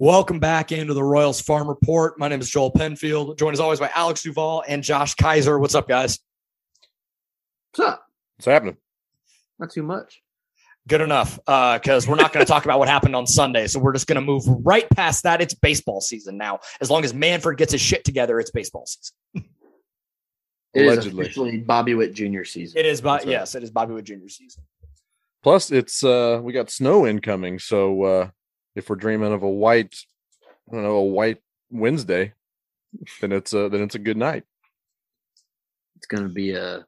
Welcome back into the Royals Farm Report. My name is Joel Penfield, joined as always by Alex Duval and Josh Kaiser. What's up, guys? What's up? What's happening? Not too much. Good enough, because we're not going to talk about what happened on Sunday. So we're just going to move right past that. It's baseball season now. As long as Manfred gets his shit together, it's baseball season. It is Allegedly. officially Bobby Witt Jr. season. It is, but That's right. yes, it is Bobby Witt Jr. season. Plus, it's uh we got snow incoming, so uh if we're dreaming of a white, I don't know, a white Wednesday, then it's a then it's a good night. It's gonna be a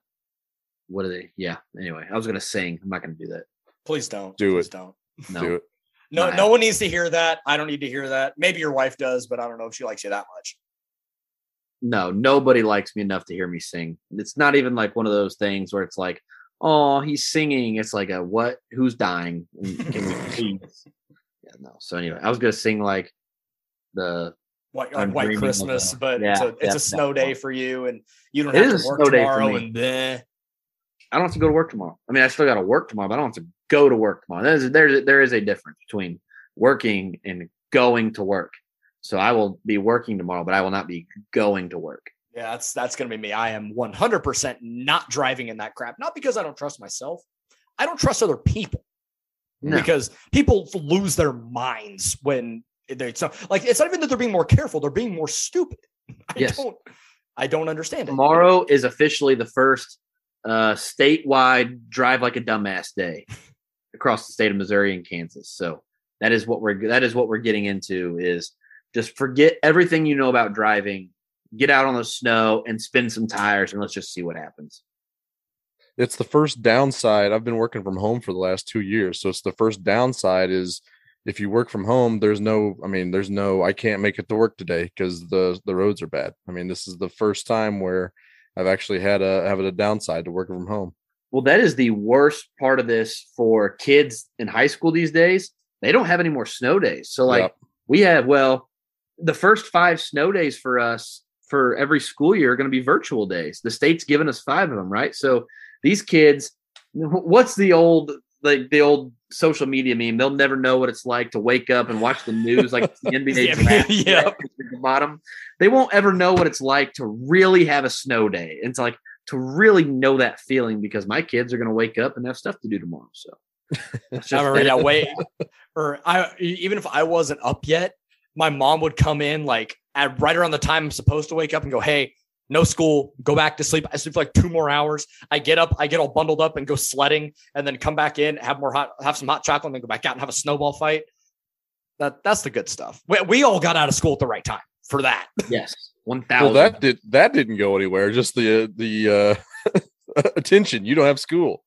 what are they? Yeah. Anyway, I was gonna sing. I'm not gonna do that. Please don't. Do Please it. don't. No. Do it. No, Not no one needs to hear that. I don't need to hear that. Maybe your wife does, but I don't know if she likes you that much. No, nobody likes me enough to hear me sing. It's not even like one of those things where it's like, oh, he's singing. It's like a what? Who's dying? And Can we please? Yeah, no. So anyway, I was gonna sing like the White, like white Christmas, but yeah, it's a, it's yeah, a snow yeah. day for you, and you don't It have is to a work snow day for tomorrow. me. And then I don't have to go to work tomorrow. I mean, I still got to work tomorrow, but I don't have to go to work tomorrow. There's there there is a difference between working and going to work. So I will be working tomorrow, but I will not be going to work. yeah, that's that's gonna be me. I am one hundred percent not driving in that crap. Not because I don't trust myself. I don't trust other people No. because people lose their minds when they so like it's not even that they're being more careful; they're being more stupid. I Yes. don't. I don't understand it. Tomorrow is officially the first uh, statewide drive like a dumbass day across the state of Missouri and Kansas. So that is what we're that is what we're getting into is just forget everything you know about driving, get out on the snow and spin some tires and let's just see what happens. It's the first downside. I've been working from home for the last two years, so it's the first downside is if you work from home, there's no. I mean, there's no. I can't make it to work today because the the roads are bad. I mean, this is the first time where I've actually had a have a downside to working from home. Well, that is the worst part of this for kids in high school these days. They don't have any more snow days. So, like, Yep. we have, well, the first five snow days for us for every school year are going to be virtual days. The state's given us five of them, right? So, these kids, what's the old, like, the old social media meme? They'll never know what it's like to wake up and watch the news like the NBA Yeah, draft. yeah. at the bottom. They won't ever know what it's like to really have a snow day. It's like, to really know that feeling because my kids are going to wake up and have stuff to do tomorrow. So just- remember, yeah, wait, or I even if I wasn't up yet, my mom would come in like at right around the time I'm supposed to wake up and go, "Hey, no school, go back to sleep." I sleep for like two more hours. I get up, I get all bundled up and go sledding, and then come back in, have more hot, have some hot chocolate, and then go back out and have a snowball fight. That that's the good stuff. We, we all got out of school at the right time for that. yes, one Well, thousand. that did that didn't go anywhere. Just the uh, the uh, attention. You don't have school.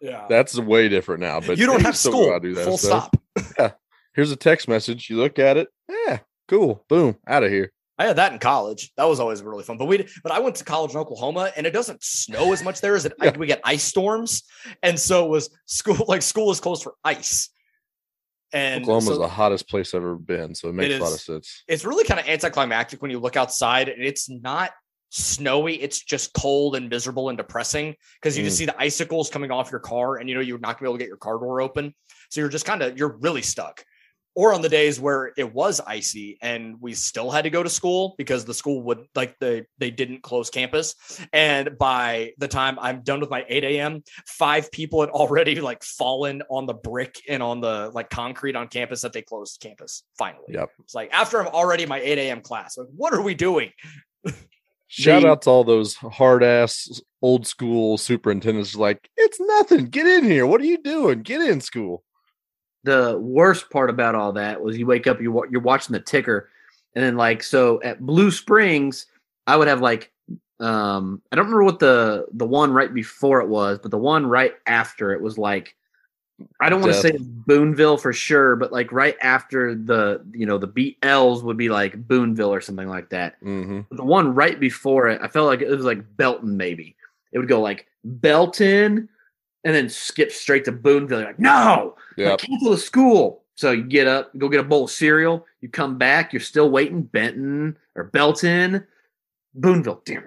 Yeah, That's way different now. But you don't have school. out and do that Full stuff. stop. Here's a text message. You look at it. Yeah, cool. Boom, out of here. I had that in college. That was always really fun. But we, but I went to college in Oklahoma, and it doesn't snow as much there as it. Yeah. We get ice storms, and so it was school like school is closed for ice. And Oklahoma's so the hottest place I've ever been, so it makes a lot of sense. it's really kind of anticlimactic when you look outside and it's not snowy. It's just cold and miserable and depressing because you just Mm. see the icicles coming off your car, and you know you're not gonna be able to get your car door open. So you're just kind of you're really stuck. Or on the days where it was icy and we still had to go to school because the school would like they they didn't close campus. And by the time I'm done with my 8 a.m., five people had already like fallen on the brick and on the like concrete on campus that they closed campus finally. Yep. It's like after I'm already my 8 a.m. class. Like, what are we doing? Shout out to all those hard ass old school superintendents. Like, it's nothing. Get in here. What are you doing? Get in school. The worst part about all that was you wake up, you you're watching the ticker, and then like so at Blue Springs, I would have like um I don't remember what the the one right before it was, but the one right after it was like I don't want to say Boonville for sure, but like right after the you know the BLs would be like Boonville or something like that. hmm the one right before it, I felt like it was like Belton, maybe. It would go like Belton and then skip straight to Boonville. You're like, no, Yeah. like, cancel the school. So you get up, go get a bowl of cereal, you come back, you're still waiting, Benton or Belton, Boonville, damn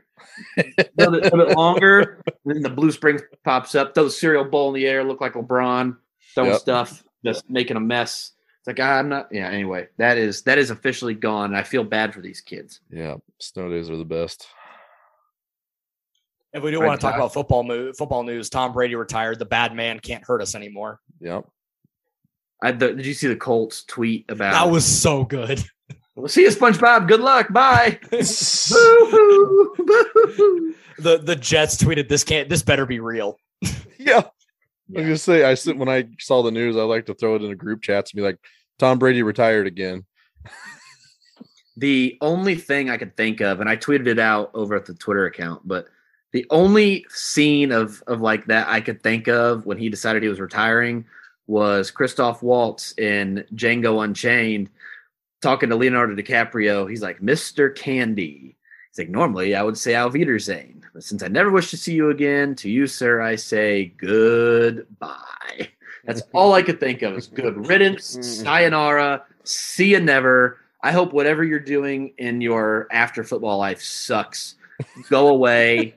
it. a little bit, little bit longer. Then the Blue Springs pops up, throw the cereal bowl in the air, look like LeBron, throwing Yep. stuff, just making a mess. It's like ah, I'm not. Yeah. Anyway, that is that is officially gone. I feel bad for these kids. Yeah, snow days are the best. If we do want to talk about football move, football news, Tom Brady retired. The bad man can't hurt us anymore. Yep. I, the, did you see the Colts tweet about? That was so good. We'll see you, SpongeBob. Good luck. Bye. Boo-hoo. Boo-hoo. the the Jets tweeted this can't this better be real. yeah. I was gonna say I sit when I saw the news, I like to throw it in a group chats and be like, Tom Brady retired again. the only thing I could think of, and I tweeted it out over at the Twitter account, but the only scene of of like that I could think of when he decided he was retiring was Christoph Waltz in Django Unchained talking to Leonardo DiCaprio. He's like, Mr. Candie. He's like, normally I would say Auf Wiedersehen, but since I never wish to see you again, to you, sir, I say goodbye. That's all I could think of is good riddance, sayonara, see you never. I hope whatever you're doing in your after football life sucks. Go away.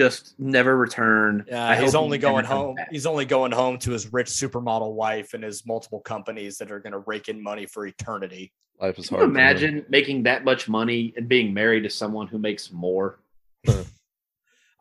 Just never return. I Yeah, he's only he going home. back. He's only going home to his rich supermodel wife and his multiple companies that are going to rake in money for eternity. Life is Can hard. you imagine making that much money and being married to someone who makes more?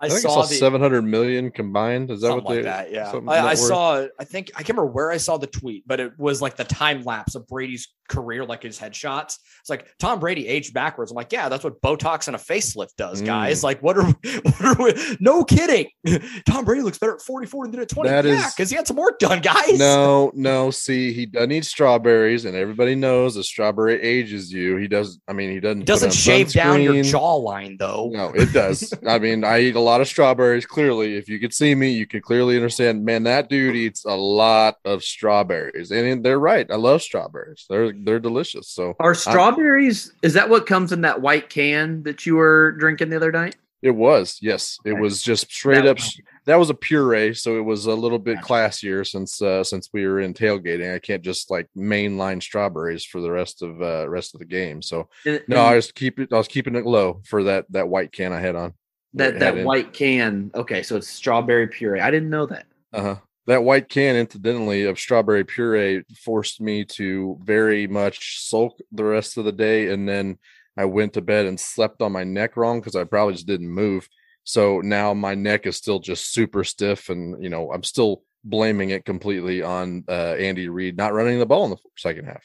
I, I, think saw, I saw the seven hundred million combined. Is that what they? like that. Yeah, I, I saw. I think I can't remember where I saw the tweet, but it was like the time lapse of Brady's career, like his headshots. It's like Tom Brady aged backwards. I'm like, yeah, that's what Botox and a facelift does, Mm. guys. Like, what are, what are we? No kidding. Tom Brady looks better at 44 than at 20. That yeah, is- because he had some work done, guys. No, no. See, he doesn't eat strawberries, and everybody knows a strawberry ages you. He does. I mean, he doesn't. Doesn't shave down your jawline though. No, it does. I mean, I eat a lot of strawberries. Clearly, if you could see me, you could clearly understand. Man, that dude eats a lot of strawberries, and they're right. I love strawberries. They're they're delicious. So Are strawberries? Is that what comes in that white can that you were drinking the other night? it was yes, it Okay. was just straight That up. was- That was a puree, so it was a little bit classier since uh, since we were in tailgating. I can't just like mainline strawberries for the rest of uh, rest of the game. So And- no, and I was keep it. I was keeping it low for that that white can I had on. That that in- white can. Okay, so it's strawberry puree. I didn't know that. Uh-huh. That white can, incidentally, of strawberry puree forced me to very much sulk the rest of the day. And then I went to bed and slept on my neck wrong because I probably just didn't move. So now my neck is still just super stiff. And, you know, I'm still blaming it completely on uh, Andy Reid not running the ball in the second half.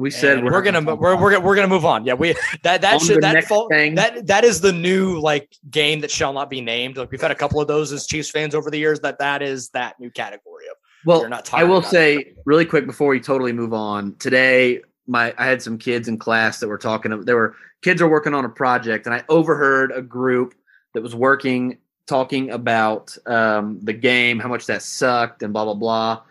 We said And we're, gonna we're, we're gonna we're gonna move on. Yeah, we that that should that fall, that that is the new like game that shall not be named. Like we've had a couple of those as Chiefs fans over the years. That that is that new category of Well, I will say really quick before we totally move on. Today, my I had some kids in class that were talking. There were kids are working on a project, and I overheard a group that was working talking about um, the game, how much that sucked, and blah blah blah.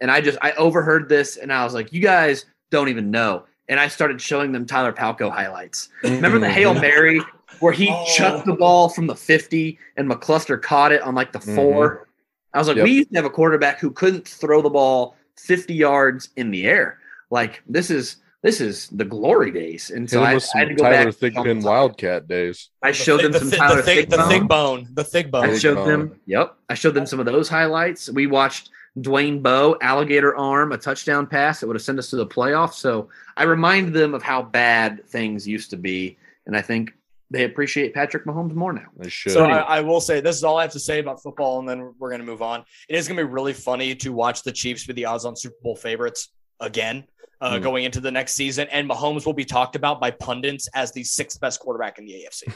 And I just I overheard this, and I was like, "You guys don't even know." And I started showing them Tyler Palko highlights. Mm-hmm. Remember the Hail Mary where he Oh. chucked the ball from the 50 and McCluster caught it on like the mm-hmm. 4 I was like, Yep. we used to have a quarterback who couldn't throw the ball 50 yards in the air. Like this is this is the glory days. And so I, with I had to go Tyler back. Thigpen Wildcat days. I showed them the, some thi- Tyler the, thick, the thick bone, the thick bone. I showed bone. them. Yep, I showed them some of those highlights. We watched Dwayne Bowe alligator arm a touchdown pass that would have sent us to the playoffs. So I remind them of how bad things used to be, and I think they appreciate Patrick Mahomes more now. They should. So anyway. I, I will say this is all I have to say about football, and then we're going to move on. It is going to be really funny to watch the Chiefs be the odds-on Super Bowl favorites again uh, Mm. going into the next season, and Mahomes will be talked about by pundits as the sixth best quarterback in the AFC.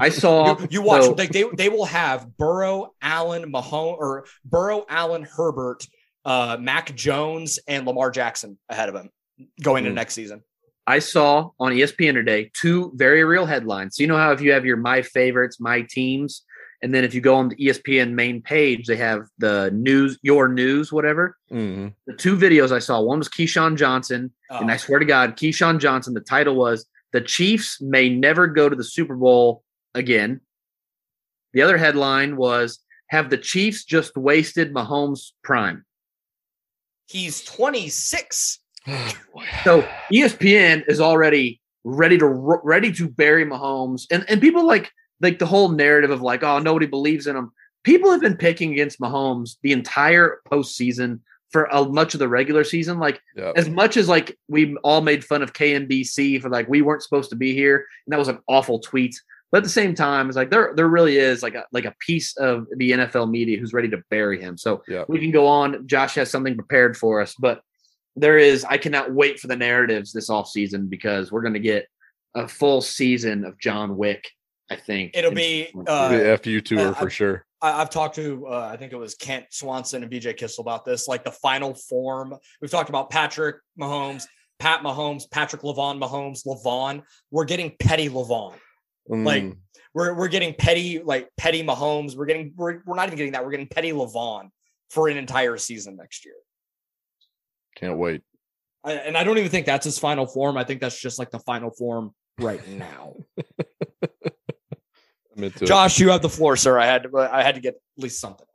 I saw You, you watch, so- like they they will have Burrow, Allen, Mahomes, or Burrow, Allen, Herbert, uh, Mac Jones, and Lamar Jackson ahead of him going into Mm. next season. I saw on ESPN today two very real headlines. So you know how if you have your my favorites, my teams, and then if you go on the ESPN main page, they have the news, your news, whatever. Mhm. The two videos I saw, one was Keyshawn Johnson, and Uh, I swear to God, Keyshawn Johnson. The title was "The Chiefs May Never Go to the Super Bowl Again." The other headline was "Have the Chiefs Just Wasted Mahomes' Prime?" he's 26. So E ESPN is already ready to ready to bury Mahomes, and and people like like the whole narrative of like, oh, nobody believes in him. People have been picking against Mahomes the entire postseason for a, much of the regular season. Like Yeah. as much as like we all made fun of KNBC for like we weren't supposed to be here, and that was an awful tweet. But at the same time, it's like there there really is like a like a piece of the NFL media who's ready to bury him. So Yeah. we can go on. Josh has something prepared for us, but there is I cannot wait for the narratives this off season because we're going to get a full season of John Wick. I think It'll in- be, The uh, FU tour uh, for I- sure. I, I've talked to, uh, I think it was Kent Swanson and BJ Kissel about this, like the final form. We've talked about Patrick Mahomes, Pat Mahomes, Patrick Levon Mahomes, Levon. We're getting petty Levon. like, Mm, We're we're getting petty, like petty Mahomes. We're getting we're, we're not even getting that. We're getting petty Levon for an entire season next year. can't wait. I, and I don't even think that's his final form. I think that's just like the final form right now. I'm into it. Josh, you have the floor, sir. I had to, I had to get at least something.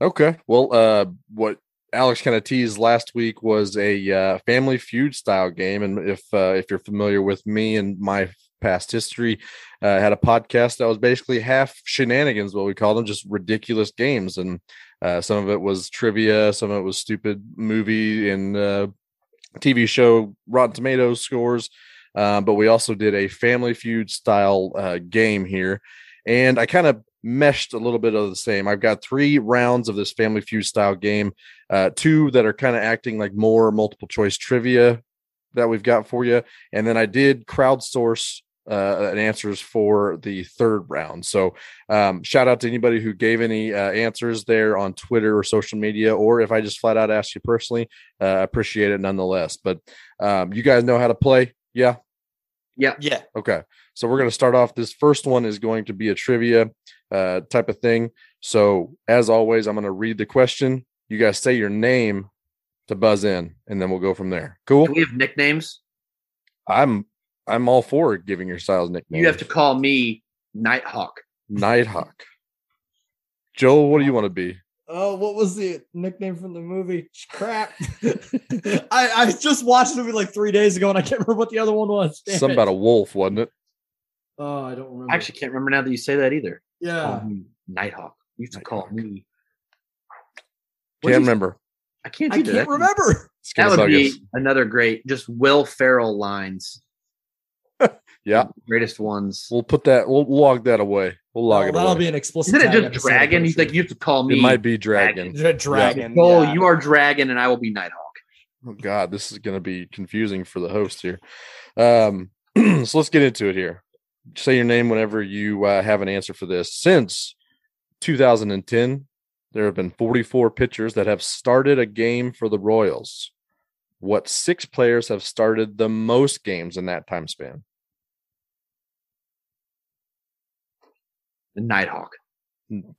Okay. Well, uh, what Alex kind of teased last week was a uh, Family Feud style game, and if uh, if you're familiar with me and my past history, uh, I had a podcast that was basically half shenanigans, what we call them, just ridiculous games, and uh, some of it was trivia, some of it was stupid movie and uh, TV show Rotten Tomatoes scores. Uh, but we also did a Family Feud style uh, game here, and I kind of meshed a little bit of the same. I've got three rounds of this Family Feud style game, uh, two that are kind of acting like more multiple choice trivia that we've got for you, and then I did crowdsource uh, answers for the third round. So um, shout out to anybody who gave any uh, answers there on Twitter or social media, or if I just flat out asked you personally, uh, I appreciate it nonetheless. But um, you guys know how to play, yeah. Yeah. Yeah. Okay. So we're going to start off. This first one is going to be a trivia uh, type of thing. So as always, I'm going to read the question. You guys say your name to buzz in, and then we'll go from there. Cool. Can we have nicknames? I'm I'm all for giving your styles nicknames. You have to call me Nighthawk. Nighthawk. Joel, what do you want to be? Oh, what was the nickname from the movie? Crap. I, I just watched the movie like three days ago and I can't remember what the other one was. Damn Something it. about a wolf, wasn't it? Oh, I don't remember. I actually can't remember now that you say that either. yeah. Call Nighthawk. You used to call Nighthawk. me. Can't remember. I can't. I can't That- remember. That would be another great, just Will Ferrell lines. Yeah. greatest ones. We'll put that. We'll log that away. We'll log Oh, it that'll away. be an explicit. Isn't it just Dragon? He's like, you have to call me. it might be dragon. The Dragon. Oh, yeah. you are Dragon, and I will be Nighthawk. Oh God, this is going to be confusing for the host here. Um, so let's get into it here. Say your name whenever you uh, have an answer for this. Since 2010, there have been 44 pitchers that have started a game for the Royals. What six players have started the most games in that time span? The Nighthawk.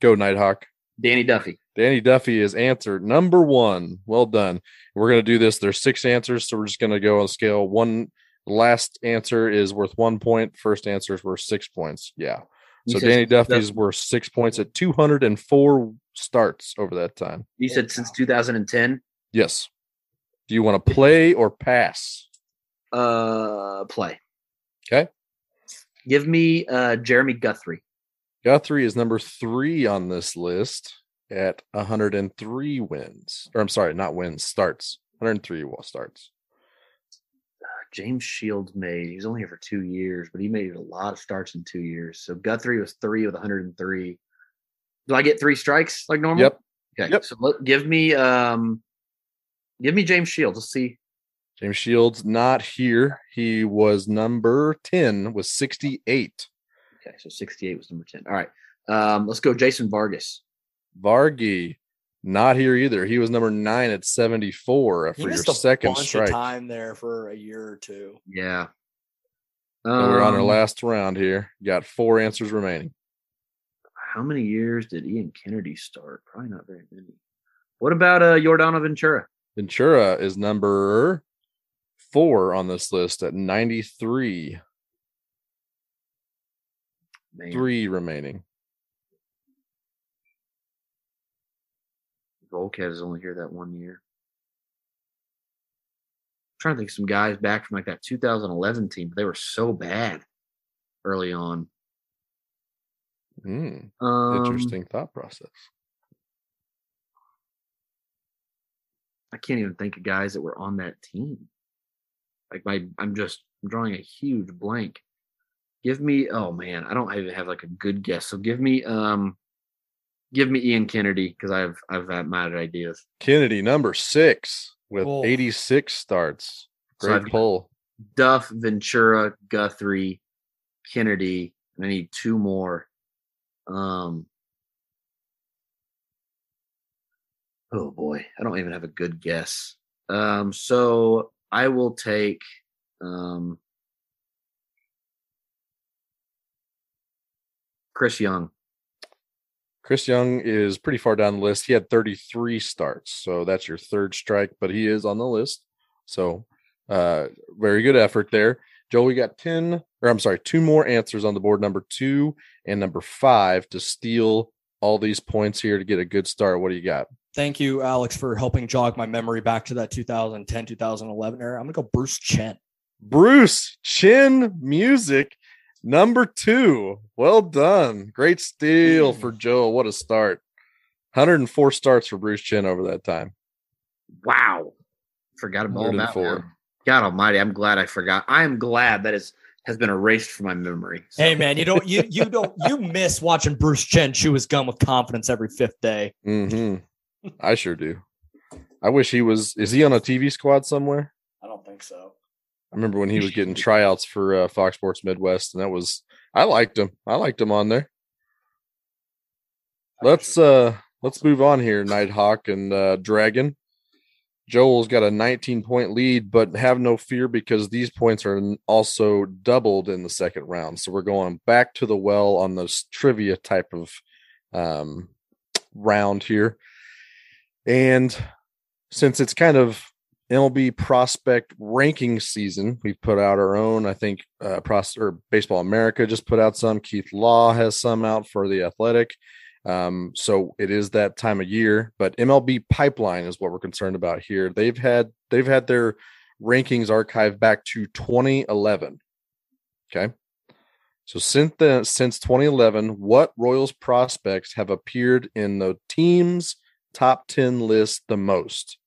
Go Nighthawk. Danny Duffy. Danny Duffy is answer number one. Well done. We're going to do this. There's six answers, so we're just going to go on scale. One last answer is worth one point. First answer is worth six points. Yeah. So Danny Duffy's 2000 worth six points at 204 starts over that time. You said since 2010. Yes. Do you want to play or pass? Uh, play. Okay. Give me uh Jeremy Guthrie. Guthrie is number three on this list at 103 wins. Or I'm sorry, not wins, starts. 103 wa- starts. James Shields made. He was only here for two years, but he made a lot of starts in two years. So Guthrie was three with 103. Do I get three strikes like normal? Yep. Okay. Yep. So let, give me um, give me James Shields. Let's see. James Shields not here. He was number 10 with 68. Okay, so 68 was number 10. All right. Um, let's go Jason Vargas. Vargy not here either. He was number nine at 74 He for your a second bunch strike. of time there for a year or two. Yeah. So we're on our Um, last round here. Got four answers remaining. How many years did Ian Kennedy start? Probably not very many. What about uh Yordano Ventura? Ventura is number four on this list at 93. Man, Three remaining. Volquez is only here that one year. I'm trying to think of some guys back from like that 2011 team, but they were so bad early on. Hmm, Um, interesting thought process. I can't even think of guys that were on that team. Like my, I'm just I'm drawing a huge blank. Give me, oh man, I don't even have like a good guess. So give me, um, give me Ian Kennedy because I've I've had mad ideas. Kennedy, number six, with Oh. 86 starts. Great I've pull. Duff, Ventura, Guthrie, Kennedy. and I need two more. Um. Oh boy, I don't even have a good guess. Um, so I will take um Chris Young. Chris Young is pretty far down the list. He had 33 starts, so that's your third strike, but he is on the list. So, uh, very good effort there. Joel, we got 10, or I'm sorry, two more answers on the board number two and number five to steal all these points here to get a good start. What do you got? Thank you, Alex, for helping jog my memory back to that 2010, 2011 era. I'm gonna go Bruce Chen. Bruce Chin Music, number two. Well done. Great steal for Joel. What a start. 104 starts for Bruce Chin over that time. Wow, forgot about all that. 104. God Almighty, I'm glad I forgot. I am glad that is has been erased from my memory. So- Hey man, you don't you you don't you miss watching Bruce Chen chew his gum with confidence every fifth day. hmm I sure do. I wish he was. Is he on a TV squad somewhere? I don't think so. I remember when he was getting tryouts for uh, Fox Sports Midwest, and that was I liked him. I liked him on there. Let's uh let's move on here, Nighthawk and uh, Dragon. Joel's got a 19 point lead, but have no fear because these points are also doubled in the second round. So we're going back to the well on this trivia type of um, round here. And since it's kind of MLB prospect ranking season, we've put out our own. I think uh, pros- or Baseball America just put out some. Keith Law has some out for the Athletic. Um, so it is that time of year, but MLB pipeline is what we're concerned about here. They've had they've had their rankings archived back to 2011. Okay. So since then, since 2011, what Royals prospects have appeared in the team's top 10 list the most?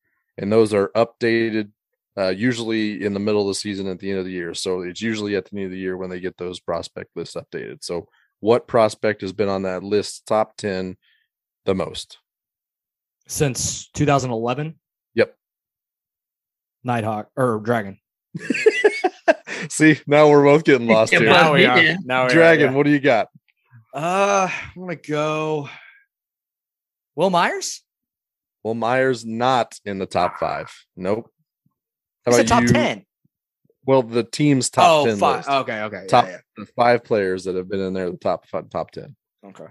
And those are updated uh, usually in the middle of the season at the end of the year. So it's usually at the end of the year when they get those prospect lists updated. So what prospect has been on that list top 10 the most? Since 2011, Yep. Nighthawk or Dragon. See, now we're both getting lost Yeah, here. Now we are. Now we are, Dragon, yeah. what do you got? Uh, I'm gonna go. Wil Myers? Well, Myers not in the top five. Nope. How He's the about top you? ten. Well, the team's top oh, 10 five. list. Okay, okay. top yeah. the five players that have been in there, the top five, top 10. Okay.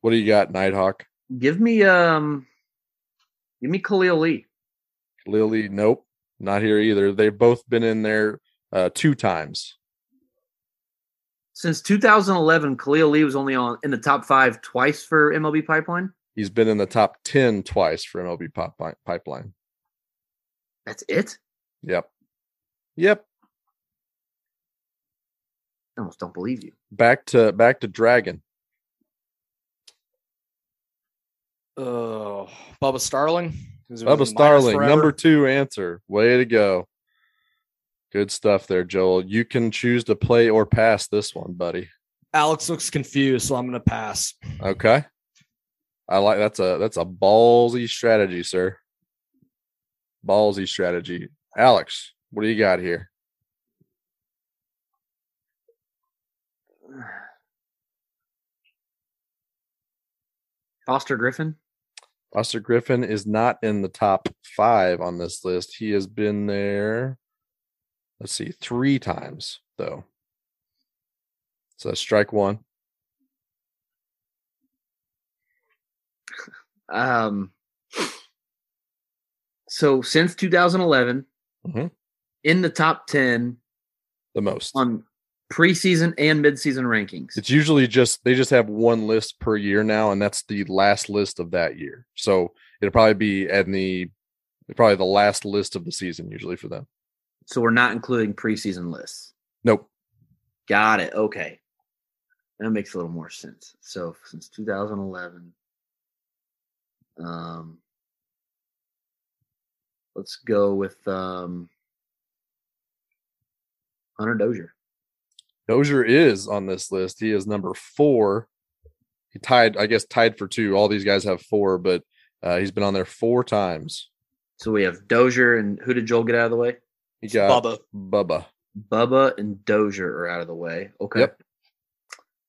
What do you got, Nighthawk? give me um, give me Khalil Lee. Lily, nope, not here either. They've both been in there uh, two times. Since 2011, Khalil Lee was only on in the top five twice for MLB Pipeline. He's been in the top 10 twice for MLB pop pipeline. That's it. Yep. Yep. I almost don't believe you. Back to back to Dragon. Oh, Bubba Starling. 'Cause it was Bubba Starling, number two answer. Way to go. Good stuff there, Joel. You can choose to play or pass this one, buddy. Alex looks confused, so I'm gonna pass. Okay. I like that's a that's a ballsy strategy, sir. Ballsy strategy. Alex, what do you got here? Foster Griffin. Foster Griffin is not in the top five on this list. He has been there, let's see, three times, though. So strike one. Um, so since 2011, Mhm. in the top 10 The most. on preseason and midseason rankings. It's usually just they just have one list per year now, and that's the last list of that year. So it'll probably be in the probably the last list of the season usually for them. So we're not including preseason lists. Nope. Got it. Okay. That makes a little more sense. So since 2011, um, Let's go with um, Hunter Dozier. Dozier is on this list. He is number four. He tied, I guess, tied for two. All these guys have four, but uh, he's been on there four times. So we have Dozier and who did Joel get out of the way? He got Bubba. Bubba. Bubba and Dozier are out of the way. Okay. Yep.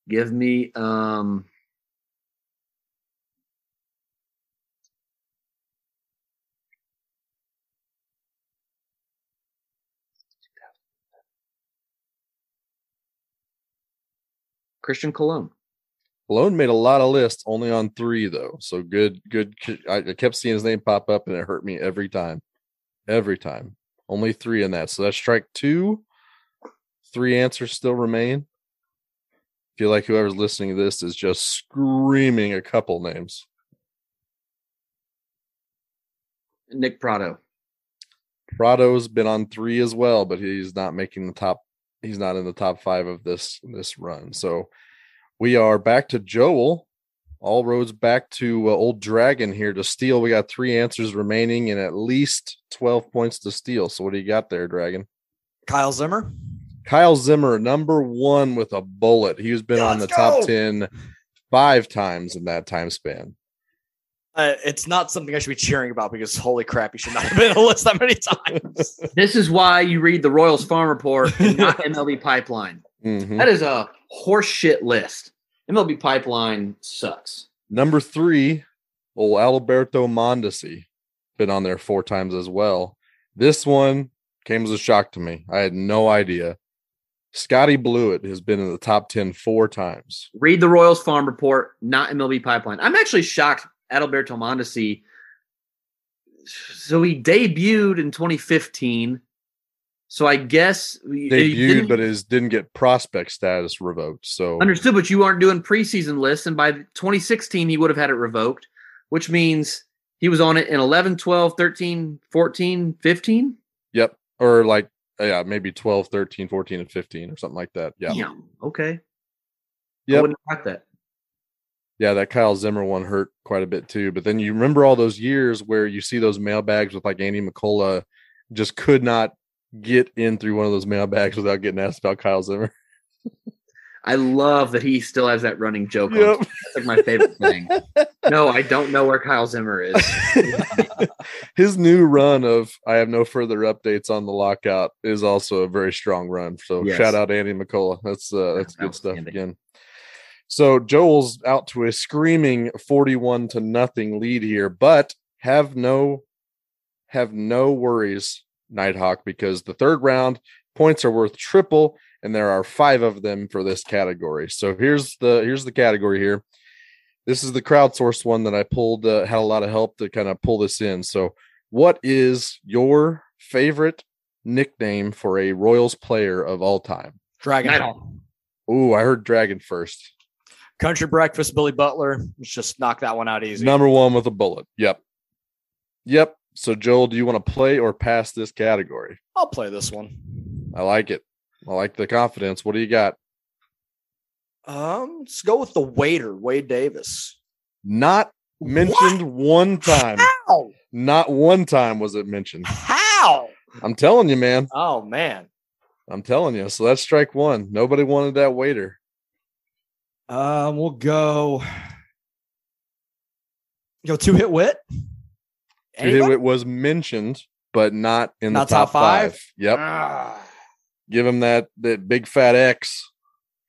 Give me um Christian Colón. Malone made a lot of lists, only on three though. So good, good. I I kept seeing his name pop up, and it hurt me every time. Every time. Only three in that. So that's strike two. Three answers still remain. Feel like whoever's listening to this is just screaming a couple names. Nick Pratto. Pratto's been on three as well, but he's not making the top. He's not in the top five of this this run. So we are back to Joel. All roads back to uh, Old Dragon here to steal. We got three answers remaining and at least twelve points to steal. So what do you got there, Dragon? Kyle Zimmer. Kyle Zimmer, number one with a bullet. He's been Yeah, on the let's top go. ten five times in that time span. Uh, it's not something I should be cheering about because holy crap, you should not have been on the list that many times. This is why you read the Royals Farm Report and not MLB Pipeline. Mhm. That is a horseshit list. MLB Pipeline sucks. Number three, Adalberto Mondesi, been on there four times as well. This one came as a shock to me. I had no idea. Scotty Blewett has been in the top 10 four times. Read the Royals Farm Report, not MLB Pipeline. I'm actually shocked Adalberto Mondesi. So he debuted in 2015. So I guess Debuted, but is didn't get prospect status revoked. So understood. But you aren't doing preseason lists, and by 2016 he would have had it revoked, which means he was on it in 11, 12, 13, 14, 15. yep. Or like uh, yeah, maybe 12, 13, 14, and 15 or something like that. Yeah. Damn. Okay. I wouldn't have got that. Yeah, that Kyle Zimmer one hurt quite a bit too. But then you remember all those years where you see those mailbags with like Andy McCullough just could not get in through one of those mailbags without getting asked about Kyle Zimmer. I love that he still has that running joke. Yep. That's like my favorite thing. no, I don't know where Kyle Zimmer is. His new run of I have no further updates on the lockout is also a very strong run. So Yes. shout out Andy McCullough. That's uh that's good stuff again. So Joel's out to a screaming 41 to nothing lead here, but have no have no worries, Nighthawk, because the third round points are worth triple, and there are five of them for this category. So here's the here's the category here. This is the crowdsourced one that I pulled. Uh, had a lot of help to kind of pull this in. So, what is your favorite nickname for a Royals player of all time? Dragon Night Hawk. Ooh, I heard Dragon first. Country Breakfast, Billy Butler. Let's just knock that one out easy. Number one with a bullet. Yep. Yep. So, Joel, do you want to play or pass this category? I'll play this one. I like it. I like the confidence. What do you got? Um, let's go with the waiter, Wade Davis. Not mentioned one time. How? Not one time was it mentioned. How? I'm telling you, man. Oh man. I'm telling you. So that's strike one. Nobody wanted that waiter. Um, we'll go. Go two hit wit. Anybody? It was mentioned, but not in Not the top, top five? five. Yep. Ah. Give him that that big fat X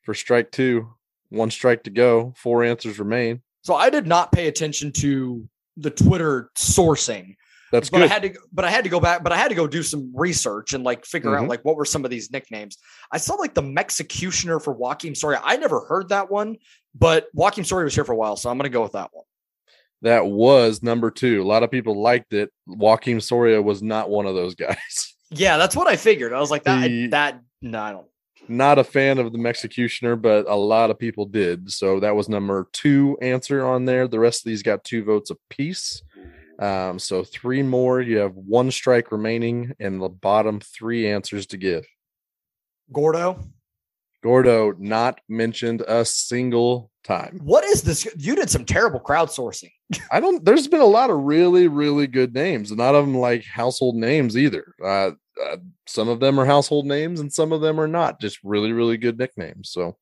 for strike two. One strike to go. Four answers remain. So I did not pay attention to the Twitter sourcing, That's but good. I had to. But I had to go back. But I had to go do some research and like figure out Mhm. like what were some of these nicknames. I saw like the Mexicutioner for Joakim Soria. I never heard that one, but Joakim Soria was here for a while, so I'm going to go with that one. that was number two. A lot of people liked it. Joakim Soria was not one of those guys. Yeah, that's what I figured. I was like that. The- that no, I don't. not a fan of the Mexicutioner, but a lot of people did. So that was number two answer on there. The rest of these got two votes apiece. Um, so three more. You have one strike remaining, and the bottom three answers to give. Gordo. Gordo not mentioned a single time. What is this? You did some terrible crowdsourcing. I don't. There's been a lot of really, really good names, and none of them like household names either. Uh, uh, some of them are household names, and some of them are not. Just really, really good nicknames. So,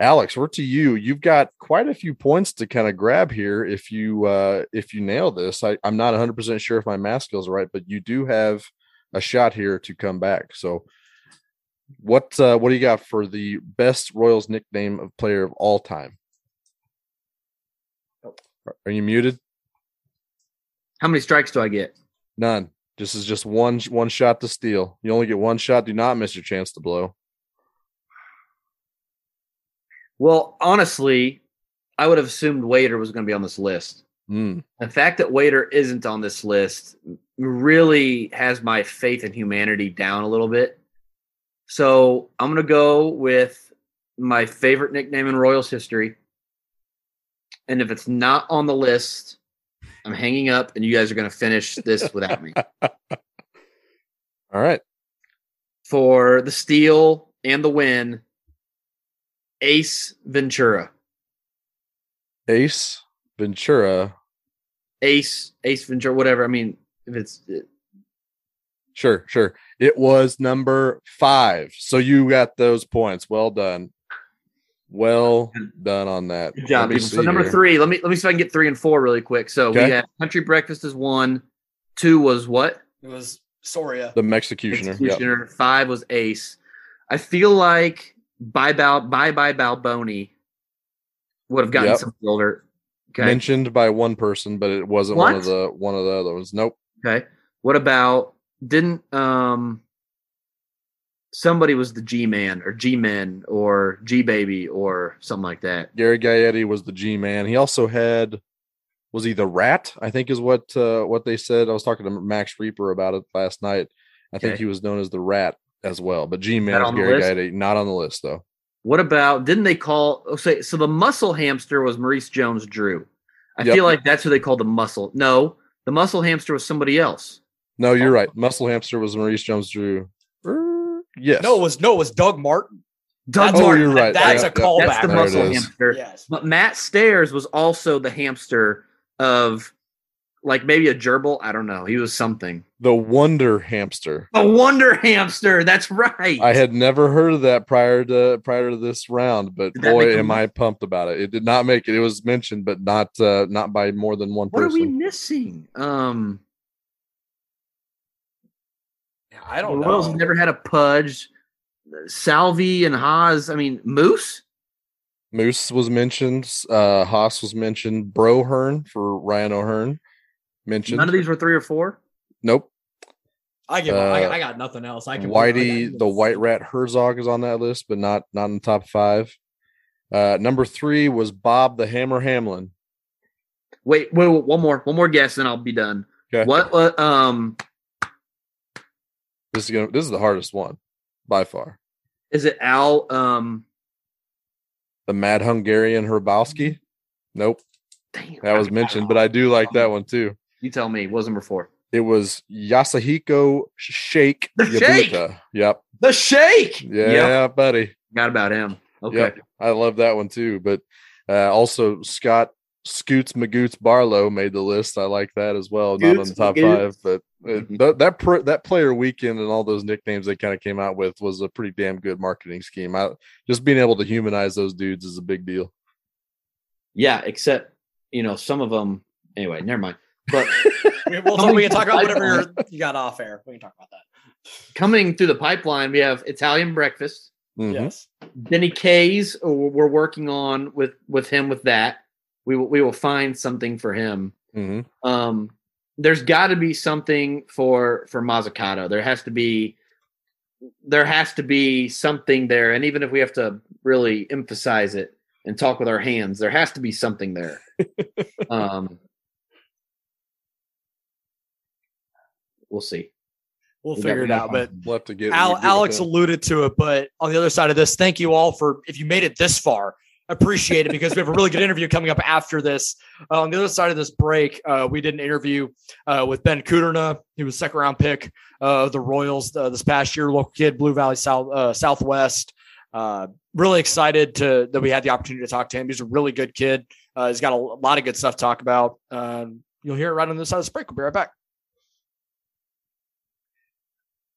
Alex, we're to you. You've got quite a few points to kind of grab here. If you uh, if you nail this, I, I'm not 100 percent sure if my math skills are right, but you do have a shot here to come back. So, what uh, what do you got for the best Royals nickname of player of all time? Are you muted? How many strikes do I get? None. This is just one one shot to steal. You only get one shot. Do not miss your chance to blow. Well, honestly, I would have assumed Waiter was going to be on this list. Mm. The fact that Waiter isn't on this list really has my faith in humanity down a little bit. So I'm going to go with my favorite nickname in Royals history. And if it's not on the list, I'm hanging up and you guys are going to finish this without me. All right. For the steal and the win, Ace Ventura. Ace Ventura. Ace, Ace Ventura, whatever. I mean, if it's uh, Sure, sure. It was number five. So you got those points. Well done. Well done on that. Good job. Let me people. So number here. three, let me let me see if I can get three and four really quick. So Okay. we had Country Breakfast is one, two was what? It was Soria. The Executioner. Yep. Executioner. Five was Ace. I feel like bye bow bye bye Balboni would have gotten Yep. some older. Okay. Mentioned by one person, but it wasn't one of the one of the other ones. Nope. Okay. What about didn't um somebody was the G man or G men or G baby or something like that? Gary Gaetti was the G man. He also had was he the rat? I think is what uh, what they said. I was talking to Max Rieper about it last night. I think he was known as the rat as well. But G That man is Gary list? Gaetti, not on the list though. What about didn't they call oh, say so the muscle hamster was Maurice Jones Drew. I Yep. feel like that's who they called the muscle. No, the muscle hamster was somebody else. No, you're right. Muscle Hamster was Maurice Jones Drew. Er, yes. No, it was no, it was Doug Martin. Doug That's- Oh, Martin. you're right. That's Yeah, a callback. That's the There muscle hamster. Yes. But Matt Stairs was also the hamster of like maybe a gerbil. I don't know. He was something. the Wonder Hamster. The wonder hamster. That's right. I had never heard of that prior to prior to this round, but Did that make boy, am I pumped about it. It did not make it. It was mentioned, but not uh, not by more than one person. what are we missing? Um, I don't Royals know. never had a pudge. Salvi and Haas. I mean, Moose. Moose was mentioned. Uh, Haas was mentioned. Brohern for Ryan O'Hearn mentioned. None of these were three or four. Nope. I give. I, Uh, I got nothing else. I can. Whitey, I the White Rat Herzog is on that list, but not not in the top five. Uh, number three was Bob the Hammer Hamelin. Wait, wait, wait, one more, one more guess, and I'll be done. Okay. What? Uh, um, This is gonna. This is the hardest one by far. is it Al? Um, The Mad Hungarian Hrabosky. Nope, damn, that was mentioned, but I do like that one too. You tell me. What was number four? It was Yasuhiko Shake The Shake! Yep. The Shake. Yeah, Yep. buddy. Forgot about him. Okay. Yep. I love that one too. But uh, also Scott Scoots Magoots Barlow made the list. I like that as well. Not on the top Magoots. five, but uh, Mhm. that that pr- that player weekend and all those nicknames they kind of came out with was a pretty damn good marketing scheme. I, just being able to humanize those dudes is a big deal. Yeah, except you know some of them. Anyway, never mind. But We, we'll talk, we can talk about whatever you're, you got off air. We can talk about that. coming through the pipeline, we have Italian breakfast. Mhm. Yes. Denny K's. uh, We're working on with with him with that. We will we will find something for him. Mhm. Um, there's got to be something for for Mozzicato. There has to be there has to be something there, and even if we have to really emphasize it and talk with our hands, there has to be something there. um, we'll see. We'll We got- figure it out. But We'll have to get Al, Alex them. alluded to it, but on the other side of this, thank you all for if you made it this far. Appreciate it because we have a really good interview coming up after this. Uh, on the other side of this break, uh, we did an interview uh, with Ben Kudrna. He was second round pick uh, of the Royals uh, this past year, local kid, Blue Valley South uh, Southwest. Uh, really excited to that we had the opportunity to talk to him. He's a really good kid. Uh, he's got a lot of good stuff to talk about. Um, you'll hear it right on this side of the break. We'll be right back.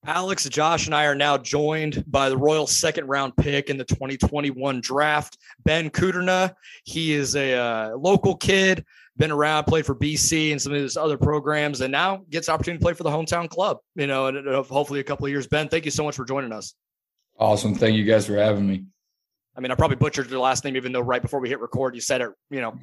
Alex, Josh, and I are now joined by the Royal second round pick in the 2021 draft, Ben Kudrna. He is a uh, local kid, been around, played for BC and some of his other programs, and now gets opportunity to play for the hometown club. You know, and hopefully a couple of years. Ben, thank you so much for joining us. Awesome. Thank you guys for having me. I mean, I probably butchered your last name, even though right before we hit record, you said it. You know,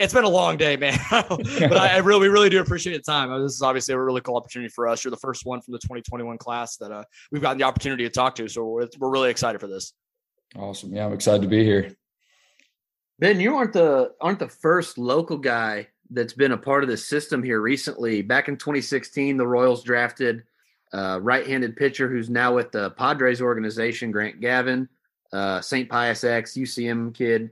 it's been a long day, man. but I, I, really, we really do appreciate the time. This is obviously a really cool opportunity for us. You're the first one from the 2021 class that uh, we've gotten the opportunity to talk to, so we're, we're really excited for this. Awesome. Yeah, I'm excited to be here. Ben, you aren't the aren't the first local guy that's been a part of the system here recently. Back in 2016, the Royals drafted uh, right-handed pitcher who's now with the Padres organization, Grant Gavin uh, St. Pius X, UCM kid.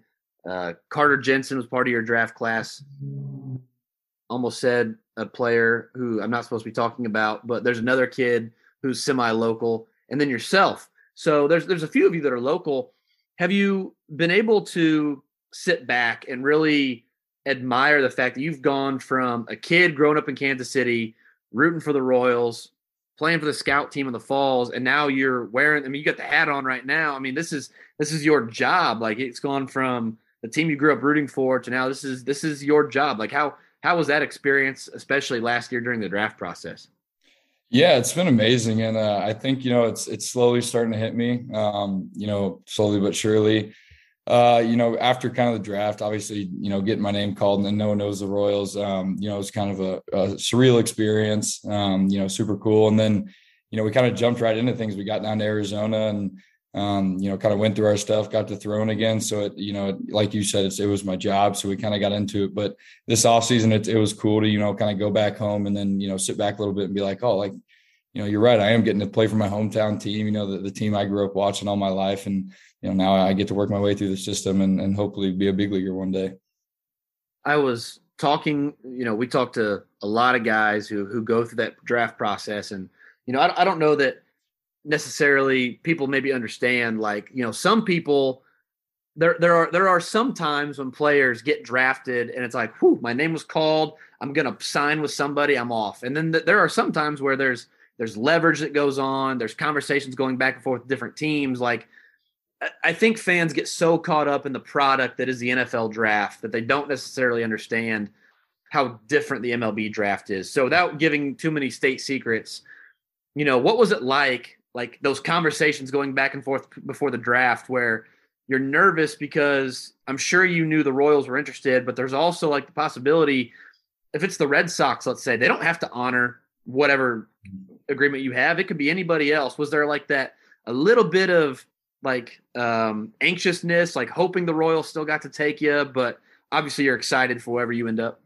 Uh, Carter Jensen was part of your draft class. Almost said a player who I'm not supposed to be talking about, but there's another kid who's semi-local, and then yourself. So there's there's a few of you that are local. Have you been able to sit back and really admire the fact that you've gone from a kid growing up in Kansas City, rooting for the Royals, playing for the scout team in the falls and now you're wearing i mean you got the hat on right now. I mean this is this is your job. Like it's gone from the team you grew up rooting for to now this is this is your job. Like how how was that experience especially last year during the draft process? Yeah it's been amazing and uh, i think you know it's it's slowly starting to hit me um, you know slowly but surely uh, you know, after kind of the draft, obviously, you know, getting my name called and then no one knows the Royals, um, you know, it's kind of a, a, surreal experience, um, you know, super cool. And then, you know, we kind of jumped right into things. We got down to Arizona and, um, you know, kind of went through our stuff, got to throwing again. So it, you know, like you said, it was my job. So we kind of got into it, but this off season, it, it was cool to, you know, kind of go back home and then, you know, sit back a little bit and be like, oh, like, you know, you're right. I am getting to play for my hometown team, you know, the, the team I grew up watching all my life. And, you know, now I get to work my way through the system and, and hopefully be a big leaguer one day. I was talking, you know, we talked to a lot of guys who, who go through that draft process. And, you know, I, I don't know that necessarily people maybe understand, like, you know, some people, there, there are there are some times when players get drafted and it's like, whew, my name was called. I'm gonna sign with somebody. I'm off. And then th- there are some times where there's there's leverage that goes on. There's conversations going back and forth with different teams. Like, I think fans get so caught up in the product that is the NFL draft that they don't necessarily understand how different the MLB draft is. So, without giving too many state secrets, you know, what was it like, like those conversations going back and forth before the draft where you're nervous because I'm sure you knew the Royals were interested, but there's also like the possibility if it's the Red Sox, let's say, they don't have to honor whatever agreement you have. It could be anybody else. Was there like that a little bit of like um, anxiousness, like hoping the Royals still got to take you, but obviously you're excited for wherever you end up?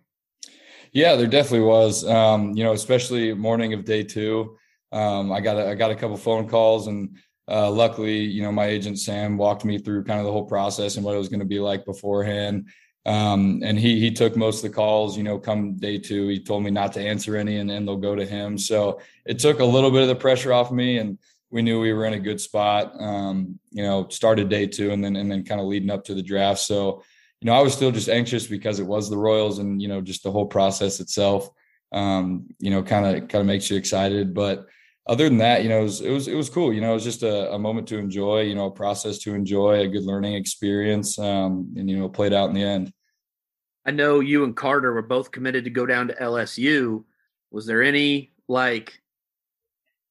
Yeah, there definitely was. Um, you know, especially morning of day two. Um, I got a, I got a couple phone calls and uh, luckily, you know, my agent Sam walked me through kind of the whole process and what it was going to be like beforehand. Um, and he he took most of the calls. You know, come day two, he told me not to answer any, and then they'll go to him. So it took a little bit of the pressure off me, and we knew we were in a good spot. Um, you know, started day two, and then and then kind of leading up to the draft. So you know, I was still just anxious because it was the Royals, and you know, just the whole process itself. Um, you know, kind of kind of makes you excited, but other than that, you know, it was, it was, it was cool. You know, it was just a, a, moment to enjoy, you know, a process to enjoy, a good learning experience, um, and, you know, played out in the end. I know you and Carter were both committed to go down to LSU. Was there any like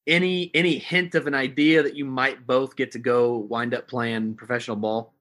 any any hint of an idea that you might both get to go wind up playing professional ball?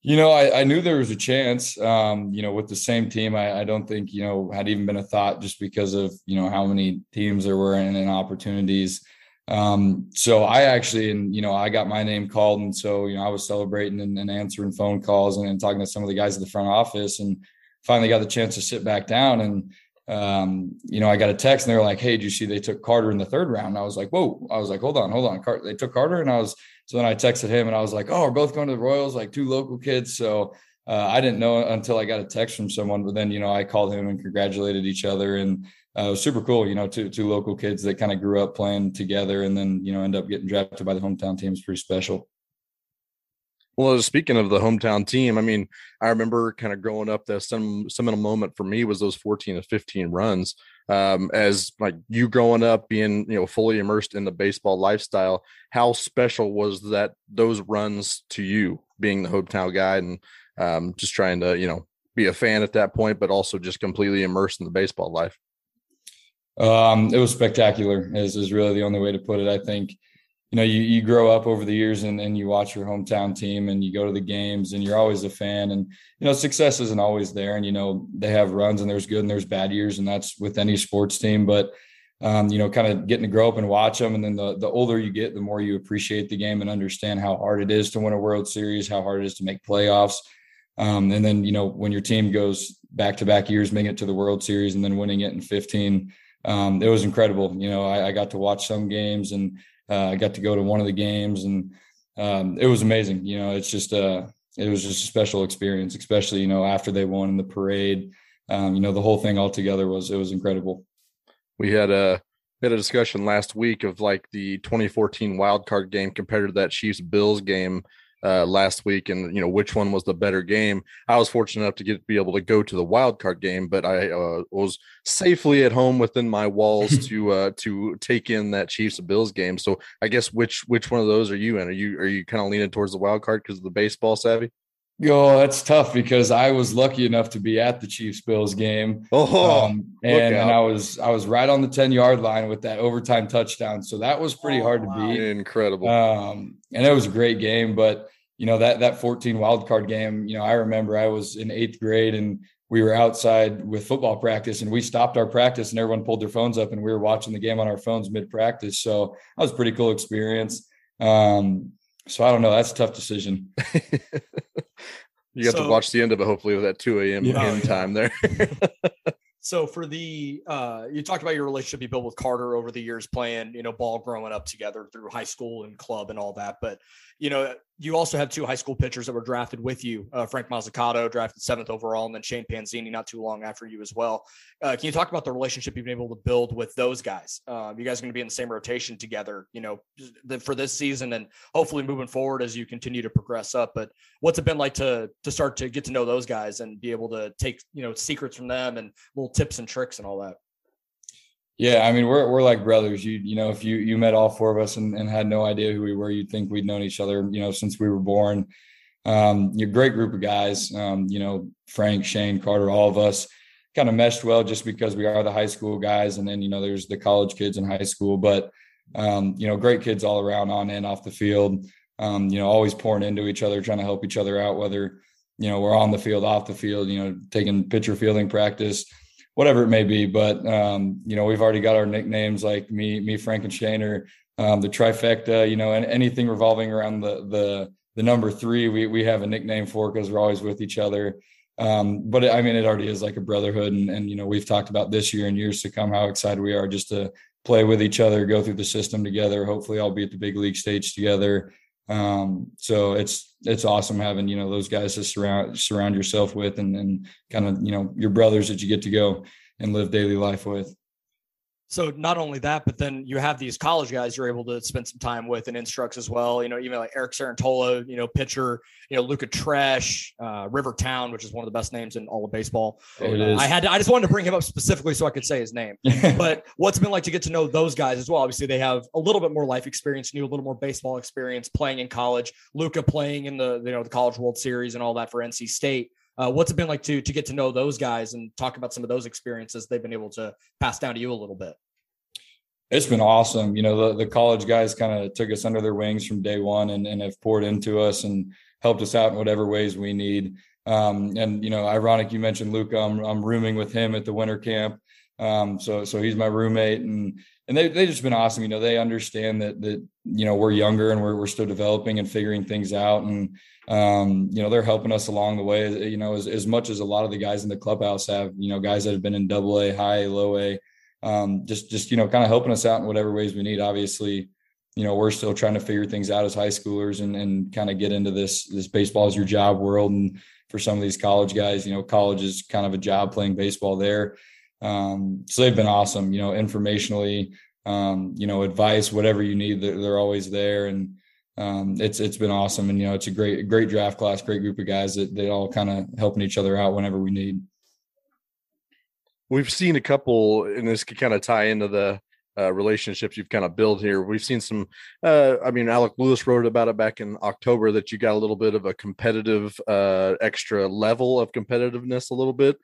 You know, I, I knew there was a chance. Um, you know, with the same team, I, I, don't think you know had even been a thought just because of you know how many teams there were and, and opportunities. Um, so I actually, and you know, I got my name called, and so you know, I was celebrating and, and answering phone calls and, and, talking to some of the guys at the front office, and finally got the chance to sit back down and um, you know, I got a text and they were like, Hey, did you see they took Carter in the third round? And I was like, Whoa, I was like, hold on, hold on. They took Carter. And I was, so then I texted him and I was like, Oh, we're both going to the Royals, like two local kids. So uh, I didn't know until I got a text from someone, but then, you know, I called him and congratulated each other. And uh, it was super cool, you know, two, two local kids that kind of grew up playing together and then, you know, end up getting drafted by the hometown team is pretty special. Well, speaking of the hometown team, I mean, I remember kind of growing up. The seminal moment for me was those 14 to 15 runs. Um, as like you growing up, being you know fully immersed in the baseball lifestyle, how special was that those runs to you, being the hometown guy and um, just trying to you know be a fan at that point, but also just completely immersed in the baseball life. Um, it was spectacular. Is is really the only way to put it. I think you know you you grow up over the years and, and you watch your hometown team and you go to the games and you're always a fan and you know success isn't always there and you know they have runs and there's good and there's bad years and that's with any sports team. But um, you know kind of getting to grow up and watch them and then the, the older you get the more you appreciate the game and understand how hard it is to win a world series how hard it is to make playoffs. Um, and then you know when your team goes back to back years making it to the world series and then winning it in 15 um, it was incredible. You know I, I got to watch some games and uh, I got to go to one of the games, and um, it was amazing. You know, it's just a uh, it was just a special experience, especially you know after they won in the parade. Um, you know, the whole thing altogether was it was incredible. We had a we had a discussion last week of like the 2014 wild card game compared to that Chiefs Bills game uh, last week, and you know which one was the better game. I was fortunate enough to get be able to go to the wild card game, but I uh, was safely at home within my walls to uh, to take in that Chiefs Bills game. So I guess which which one of those are you in? Are you are you kind of leaning towards the wild card because of the baseball savvy? Yo, that's tough because I was lucky enough to be at the Chiefs Bills game. Oh, um, and, and, I was I was right on the 10 yard line with that overtime touchdown. So that was pretty oh, hard to wow. beat. Incredible. Um, and it was a great game. But you know, that that 14 wild card game, you know, I remember I was in eighth grade and we were outside with football practice and we stopped our practice and everyone pulled their phones up and we were watching the game on our phones mid practice. So that was a pretty cool experience. Um, so I don't know. That's a tough decision. you have so, to watch the end of it, hopefully, with that 2 a.m. Yeah, end time there. so for the uh, you talked about your relationship you built with Carter over the years, playing you know ball growing up together through high school and club and all that. But you know, you also have two high school pitchers that were drafted with you. Uh, Frank Mozzicato, drafted seventh overall, and then Shane Panzini not too long after you as well. Uh, can you talk about the relationship you've been able to build with those guys? Uh, you guys are going to be in the same rotation together, you know, for this season and hopefully moving forward as you continue to progress up. But what's it been like to to start to get to know those guys and be able to take you know secrets from them and little tips and tricks and all that? Yeah, I mean we're we're like brothers. You you know if you you met all four of us and, and had no idea who we were, you'd think we'd known each other you know since we were born. Um, you're a great group of guys. Um, you know Frank, Shane, Carter, all of us kind of meshed well just because we are the high school guys, and then you know there's the college kids in high school, but um, you know great kids all around on and off the field. Um, you know always pouring into each other, trying to help each other out, whether you know we're on the field, off the field. You know taking pitcher fielding practice whatever it may be. But um, you know, we've already got our nicknames like me, me, Frank, and Shane, or um, the trifecta. You know, and anything revolving around the the the number three, we we have a nickname for because we're always with each other. Um, but I mean, it already is like a brotherhood, and and you know, we've talked about this year and years to come how excited we are just to play with each other, go through the system together. Hopefully, I'll be at the big league stage together. Um, so it's it's awesome having you know those guys to surround surround yourself with, and and kind of you know your brothers that you get to go and live daily life with so not only that, but then you have these college guys you're able to spend some time with and instructs as well. You know, even like Eric Cerantola, you know, pitcher, you know, Luca Tresh, uh, River Town, which is one of the best names in all of baseball. Is. I had to, I just wanted to bring him up specifically so I could say his name. but what's been like to get to know those guys as well? Obviously, they have a little bit more life experience, you, a little more baseball experience playing in college. Luca playing in the you know the College World Series and all that for NC State. Uh, what's it been like to to get to know those guys and talk about some of those experiences they've been able to pass down to you a little bit? It's been awesome. You know, the, the college guys kind of took us under their wings from day one and, and have poured into us and helped us out in whatever ways we need. Um, and you know, ironic you mentioned Luca. I'm, I'm rooming with him at the winter camp. Um, so so he's my roommate and and they they just been awesome. You know, they understand that that you know we're younger and we're we're still developing and figuring things out and um, you know, they're helping us along the way, you know, as, as much as a lot of the guys in the clubhouse have, you know, guys that have been in double A, high, low A, um, just, just, you know, kind of helping us out in whatever ways we need. Obviously, you know, we're still trying to figure things out as high schoolers and, and kind of get into this, this baseball is your job world. And for some of these college guys, you know, college is kind of a job playing baseball there. Um, so they've been awesome, you know, informationally, um, you know, advice, whatever you need, they're, they're always there. And, um, it's it's been awesome, and you know it's a great great draft class, great group of guys that they all kind of helping each other out whenever we need. We've seen a couple, and this could kind of tie into the uh, relationships you've kind of built here. We've seen some. Uh, I mean, Alec Lewis wrote about it back in October that you got a little bit of a competitive, uh, extra level of competitiveness, a little bit.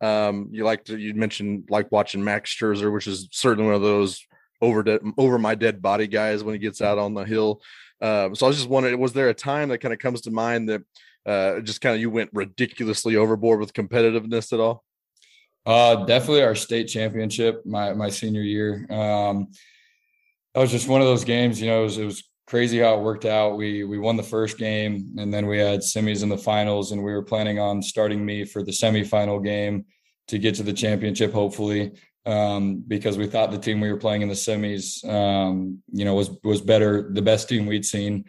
Um, you like to you mentioned like watching Max Scherzer, which is certainly one of those over de- over my dead body guys when he gets out on the hill. Um, so I was just wondering, was there a time that kind of comes to mind that uh, just kind of you went ridiculously overboard with competitiveness at all? Uh, definitely our state championship, my my senior year. Um, that was just one of those games. You know, it was, it was crazy how it worked out. We we won the first game, and then we had semis in the finals, and we were planning on starting me for the semifinal game to get to the championship, hopefully um, because we thought the team we were playing in the semis, um, you know, was was better, the best team we'd seen.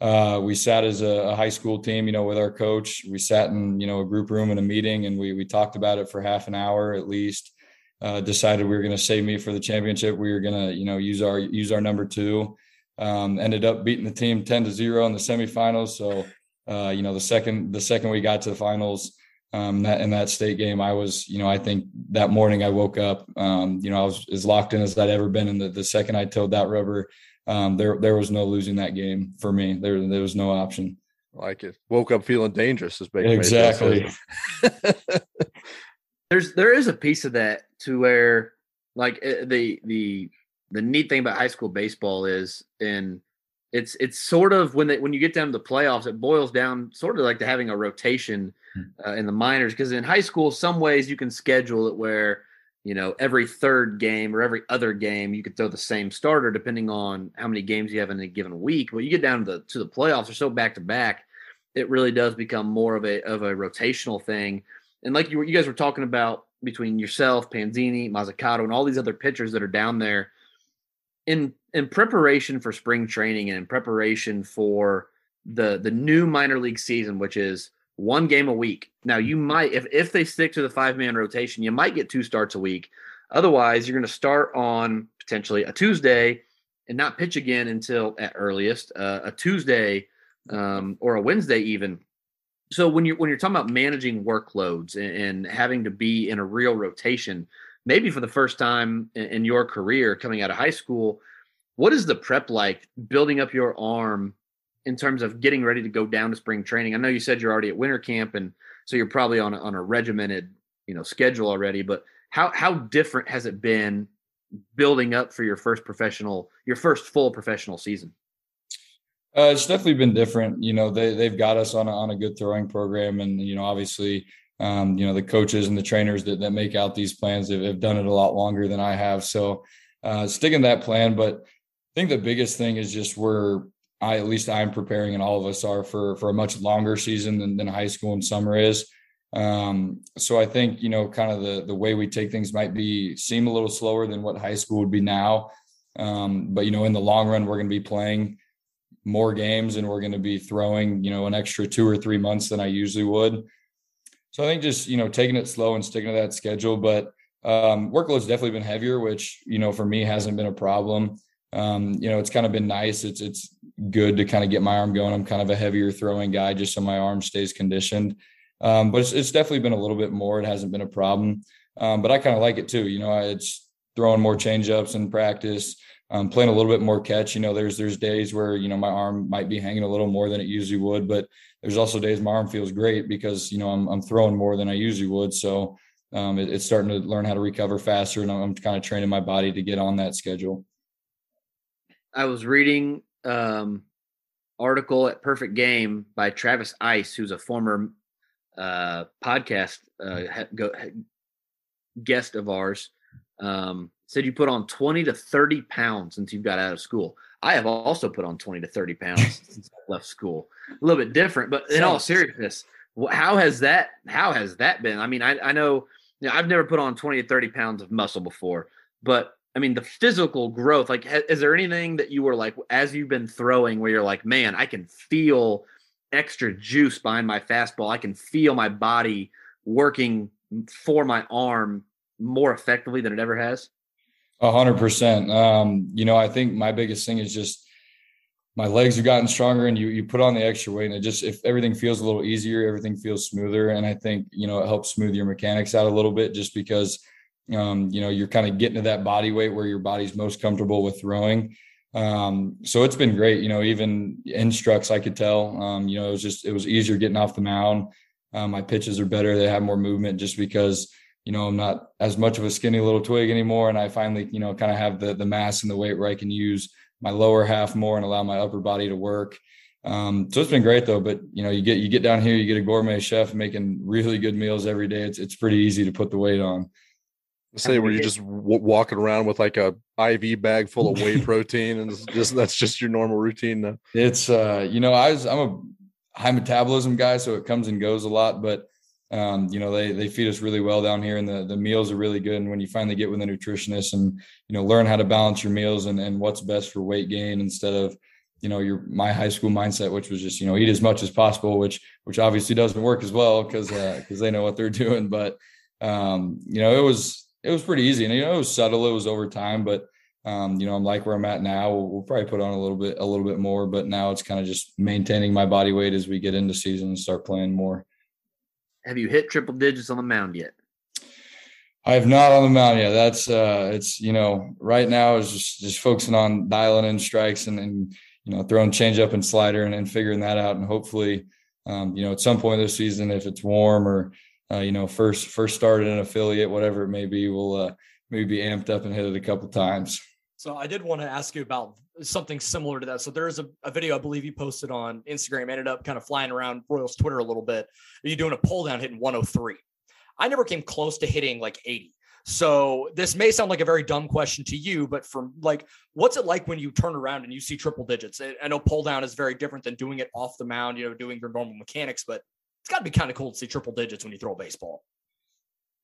Uh, we sat as a, a, high school team, you know, with our coach. We sat in, you know, a group room in a meeting, and we we talked about it for half an hour at least. Uh, decided we were going to save me for the championship. We were going to, you know, use our use our number two. Um, ended up beating the team ten to zero in the semifinals. So, uh, you know, the second the second we got to the finals um, that in that state game, I was, you know, I think that morning I woke up, um, you know, I was as locked in as I'd ever been. And the, the second I told that rubber, um, there there was no losing that game for me. There there was no option. Like it. Woke up feeling dangerous. Is exactly. There's there is a piece of that to where like eh, the the the neat thing about high school baseball is in it's it's sort of when they when you get down to the playoffs, it boils down sort of like to having a rotation uh, in the minors because in high school some ways you can schedule it where you know every third game or every other game you could throw the same starter depending on how many games you have in a given week but you get down to the to the playoffs they're so back to back it really does become more of a of a rotational thing. And like you, you guys were talking about between yourself panzini mozzicato and all these other pitchers that are down there in in preparation for spring training and in preparation for the the new minor league season which is one game a week. Now you might if if they stick to the five man rotation, you might get two starts a week. Otherwise, you're going to start on potentially a Tuesday and not pitch again until at earliest uh, a Tuesday um, or a Wednesday even. So when you're when you're talking about managing workloads and, and having to be in a real rotation, maybe for the first time in, in your career coming out of high school, what is the prep like building up your arm in terms of getting ready to go down to spring training? I know you said you're already at winter camp, and so you're probably on a, on a regimented you know schedule already. But how how different has it been building up for your first professional, your first full professional season? Uh, it's definitely been different. You know, they they've got us on a, on a good throwing program, and you know, obviously, um, you know, the coaches and the trainers that that make out these plans have, have done it a lot longer than I have. So, uh, sticking that plan. But I think the biggest thing is just we're I at least I'm preparing, and all of us are for for a much longer season than, than high school and summer is. Um, so I think you know, kind of the the way we take things might be seem a little slower than what high school would be now. Um, but you know, in the long run, we're going to be playing more games, and we're going to be throwing you know an extra two or three months than I usually would. So I think just you know taking it slow and sticking to that schedule, but um, workload's definitely been heavier, which you know for me hasn't been a problem um, you know, it's kind of been nice. It's it's good to kind of get my arm going. I'm kind of a heavier throwing guy, just so my arm stays conditioned. Um, but it's, it's definitely been a little bit more. It hasn't been a problem. Um, but I kind of like it too. You know, it's throwing more changeups in practice, um, playing a little bit more catch. You know, there's there's days where you know my arm might be hanging a little more than it usually would, but there's also days my arm feels great because you know I'm I'm throwing more than I usually would. So um, it, it's starting to learn how to recover faster, and I'm, I'm kind of training my body to get on that schedule. I was reading um article at Perfect Game by Travis Ice, who's a former uh, podcast uh, guest of ours. Um, said you put on 20 to 30 pounds since you've got out of school. I have also put on 20 to 30 pounds since I left school. A little bit different, but in all seriousness, how has that how has that been? I mean, I, I know, you know I've never put on 20 to 30 pounds of muscle before, but I mean, the physical growth, like, is there anything that you were like, as you've been throwing, where you're like, man, I can feel extra juice behind my fastball. I can feel my body working for my arm more effectively than it ever has? A hundred percent. Um, you know, I think my biggest thing is just my legs have gotten stronger and you you put on the extra weight and it just if everything feels a little easier everything feels smoother. And i think you know it helps smooth your mechanics out a little bit just because um, you know you're kind of getting to that body weight where your body's most comfortable with throwing. Um, so it's been great you know even instructs i could tell. Um, you know it was just it was easier getting off the mound. Um, my pitches are better. They have more movement just because you know i'm not as much of a skinny little twig anymore and i finally you know kind of have the the mass and the weight where i can use my lower half more and allow my upper body to work. Um, so it's been great though. But you know, you get you get down here, you get a gourmet chef making really good meals every day. It's it's pretty easy to put the weight on. Say where you just w- walking around with like a IV bag full of whey protein, and just that's just your normal routine now. It's uh, you know, I was I'm a high metabolism guy, so it comes and goes a lot, but um, you know they they feed us really well down here and the, the meals are really good. And when you finally get with a nutritionist and you know learn how to balance your meals and, and what's best for weight gain instead of you know your my high school mindset which was just you know eat as much as possible which which obviously doesn't work as well because because uh, they know what they're doing. But um, you know it was it was pretty easy. And you know it was subtle it was over time but um, you know i'm like where i'm at now. We'll, we'll, probably put on a little bit a little bit more but now it's kind of just maintaining my body weight as we get into season and start playing more have you hit triple digits on the mound yet? I have not on the mound yet. That's uh it's you know, right now is just just focusing on dialing in strikes and and you know, throwing change up and slider and, and figuring that out. And hopefully, um, you know, at some point this season, if it's warm or uh, you know, first first started an affiliate, whatever it may be, we'll uh maybe be amped up and hit it a couple times. So I did want to ask you about something similar to that. So there's a, a video I believe you posted on Instagram, ended up kind of flying around Royals Twitter a little bit. Are you doing a pull down hitting 103. I never came close to hitting like 80. So this may sound like a very dumb question to you, but from like, what's it like when you turn around and you see triple digits? I know pull down is very different than doing it off the mound, you know, doing your normal mechanics, but it's got to be kind of cool to see triple digits when you throw a baseball.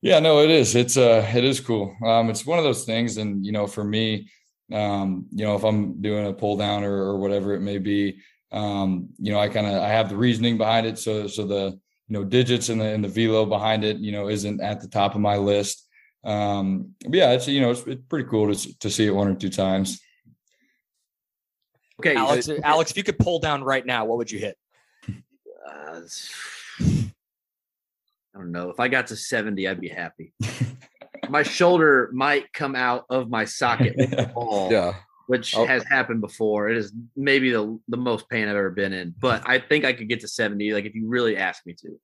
Yeah, no, it is. It's uh, it is cool. Um, it's one of those things, and you know, for me, um, you know, if I'm doing a pull down or, or whatever it may be, um, you know, I kind of I have the reasoning behind it. So so the you know digits and the and the velo behind it, you know, isn't at the top of my list. Um, but yeah, it's you know it's, it's pretty cool to to see it one or two times. Okay, Alex. Alex, if you could pull down right now, what would you hit? Uh, I don't know. If I got to 70, I'd be happy. my shoulder might come out of my socket ball, yeah. which oh. has happened before. It is maybe the the most pain I've ever been in, but I think I could get to 70 like if you really ask me to.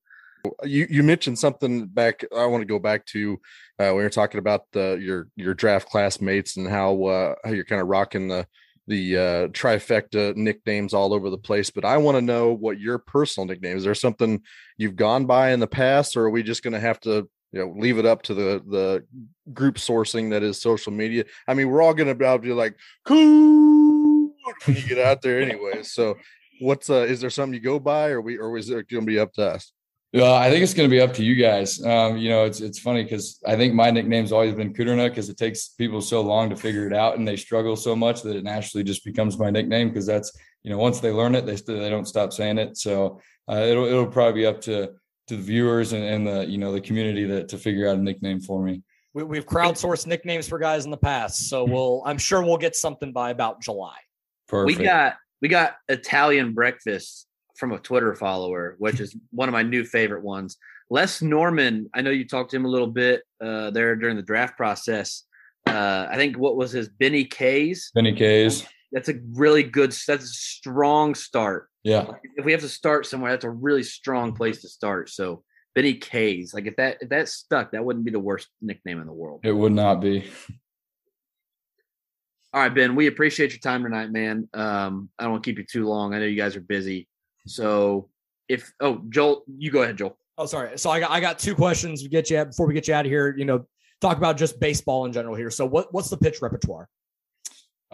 You you mentioned something back I want to go back to uh, when you're talking about the your your draft classmates and how uh, how you're kind of rocking the the uh, trifecta nicknames all over the place, but I want to know what your personal nickname is. There something you've gone by in the past, or are we just going to have to you know leave it up to the the group sourcing that is social media i mean we're all going to be able to be like cool when you get out there anyway so what's uh is there something you go by or we or is it going to be up to us yeah, I think it's going to be up to you guys. Um, you know, it's it's funny because I think my nickname's always been Kudrna because it takes people so long to figure it out, and they struggle so much that it naturally just becomes my nickname because that's you know once they learn it, they still they don't stop saying it. So uh, it'll it'll probably be up to to the viewers and, and the you know the community that to figure out a nickname for me. We, we've crowdsourced nicknames for guys in the past, so we'll I'm sure we'll get something by about July. Perfect. We got we got Italian breakfast from a Twitter follower, which is one of my new favorite ones. Les Norman, I know you talked to him a little bit uh, there during the draft process. Uh, I think what was his Benny K's? Benny K's. That's a really good. That's a strong start. Yeah. If we have to start somewhere, that's a really strong place to start. So Benny K's, like if that if that stuck, that wouldn't be the worst nickname in the world. It would not be. All right, Ben, we appreciate your time tonight, man. Um, I don't want to keep you too long. I know you guys are busy. So if oh Joel, you go ahead, Joel. Oh, sorry. So I got I got two questions to get you out before we get you out of here. You know, talk about just baseball in general here. So what what's the pitch repertoire?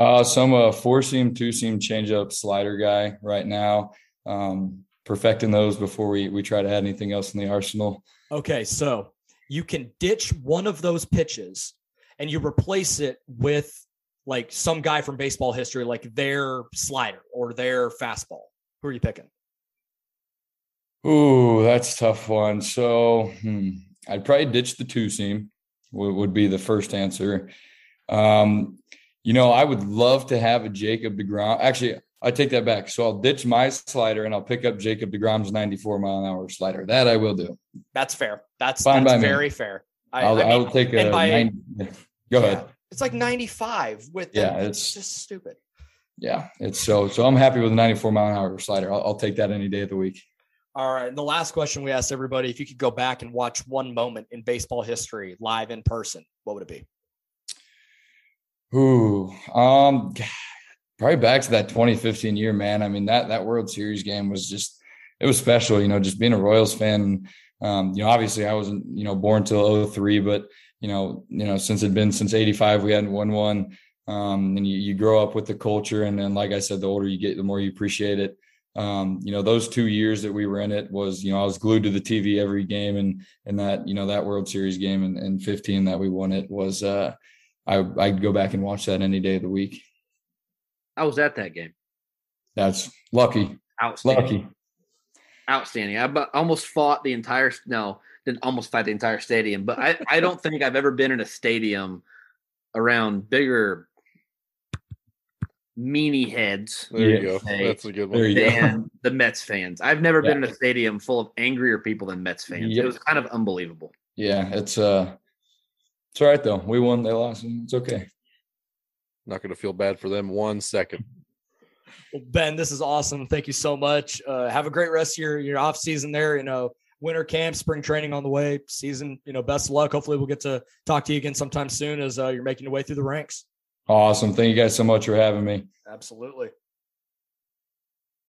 Uh, so I'm a four seam, two seam changeup slider guy right now. Um, perfecting those before we we try to add anything else in the arsenal. Okay, so you can ditch one of those pitches and you replace it with like some guy from baseball history, like their slider or their fastball. Who are you picking? Ooh, that's tough one. So hmm, I'd probably ditch the two seam. Would, would be the first answer. Um, you know, I would love to have a Jacob DeGrom. Actually, I take that back. So I'll ditch my slider and I'll pick up Jacob DeGrom's 94 mile an hour slider. That I will do. That's fair. That's Fine that's by me. very fair. I, I'll, I mean, I'll take a by- 90. Go yeah, ahead. It's like 95 with Yeah, it's- it's just stupid. Yeah, it's so so. I'm happy with a 94 mile an hour slider. I'll, I'll take that any day of the week. All right. And the last question we asked everybody if you could go back and watch one moment in baseball history live in person, what would it be? Ooh, um, probably back to that 2015 year, man. I mean that that World Series game was just it was special. You know, just being a Royals fan. Um, you know, obviously I wasn't you know born till 03, but you know, you know, since it'd been since 85, we hadn't won one. Um, and you, you grow up with the culture, and then like I said, the older you get, the more you appreciate it. Um, you know, those two years that we were in it was, you know, I was glued to the TV every game, and and that you know that World Series game in, in 15 that we won it was. uh I I'd go back and watch that any day of the week. I was at that game. That's lucky, Outstanding. lucky. Outstanding. I bu- almost fought the entire no, didn't almost fight the entire stadium, but I, I don't think I've ever been in a stadium around bigger meanie heads There you go. Hey, That's a good one. than the Mets fans. I've never been in a stadium full of angrier people than Mets fans. Yep. It was kind of unbelievable. Yeah, it's uh, it's all right though. We won, they lost. It's okay. Not going to feel bad for them one second. Well, Ben, this is awesome. Thank you so much. Uh, have a great rest of your, your off season there. You know, winter camp, spring training on the way, season, you know, best of luck. Hopefully we'll get to talk to you again sometime soon as uh, you're making your way through the ranks. Awesome. Thank you guys so much for having me. Absolutely.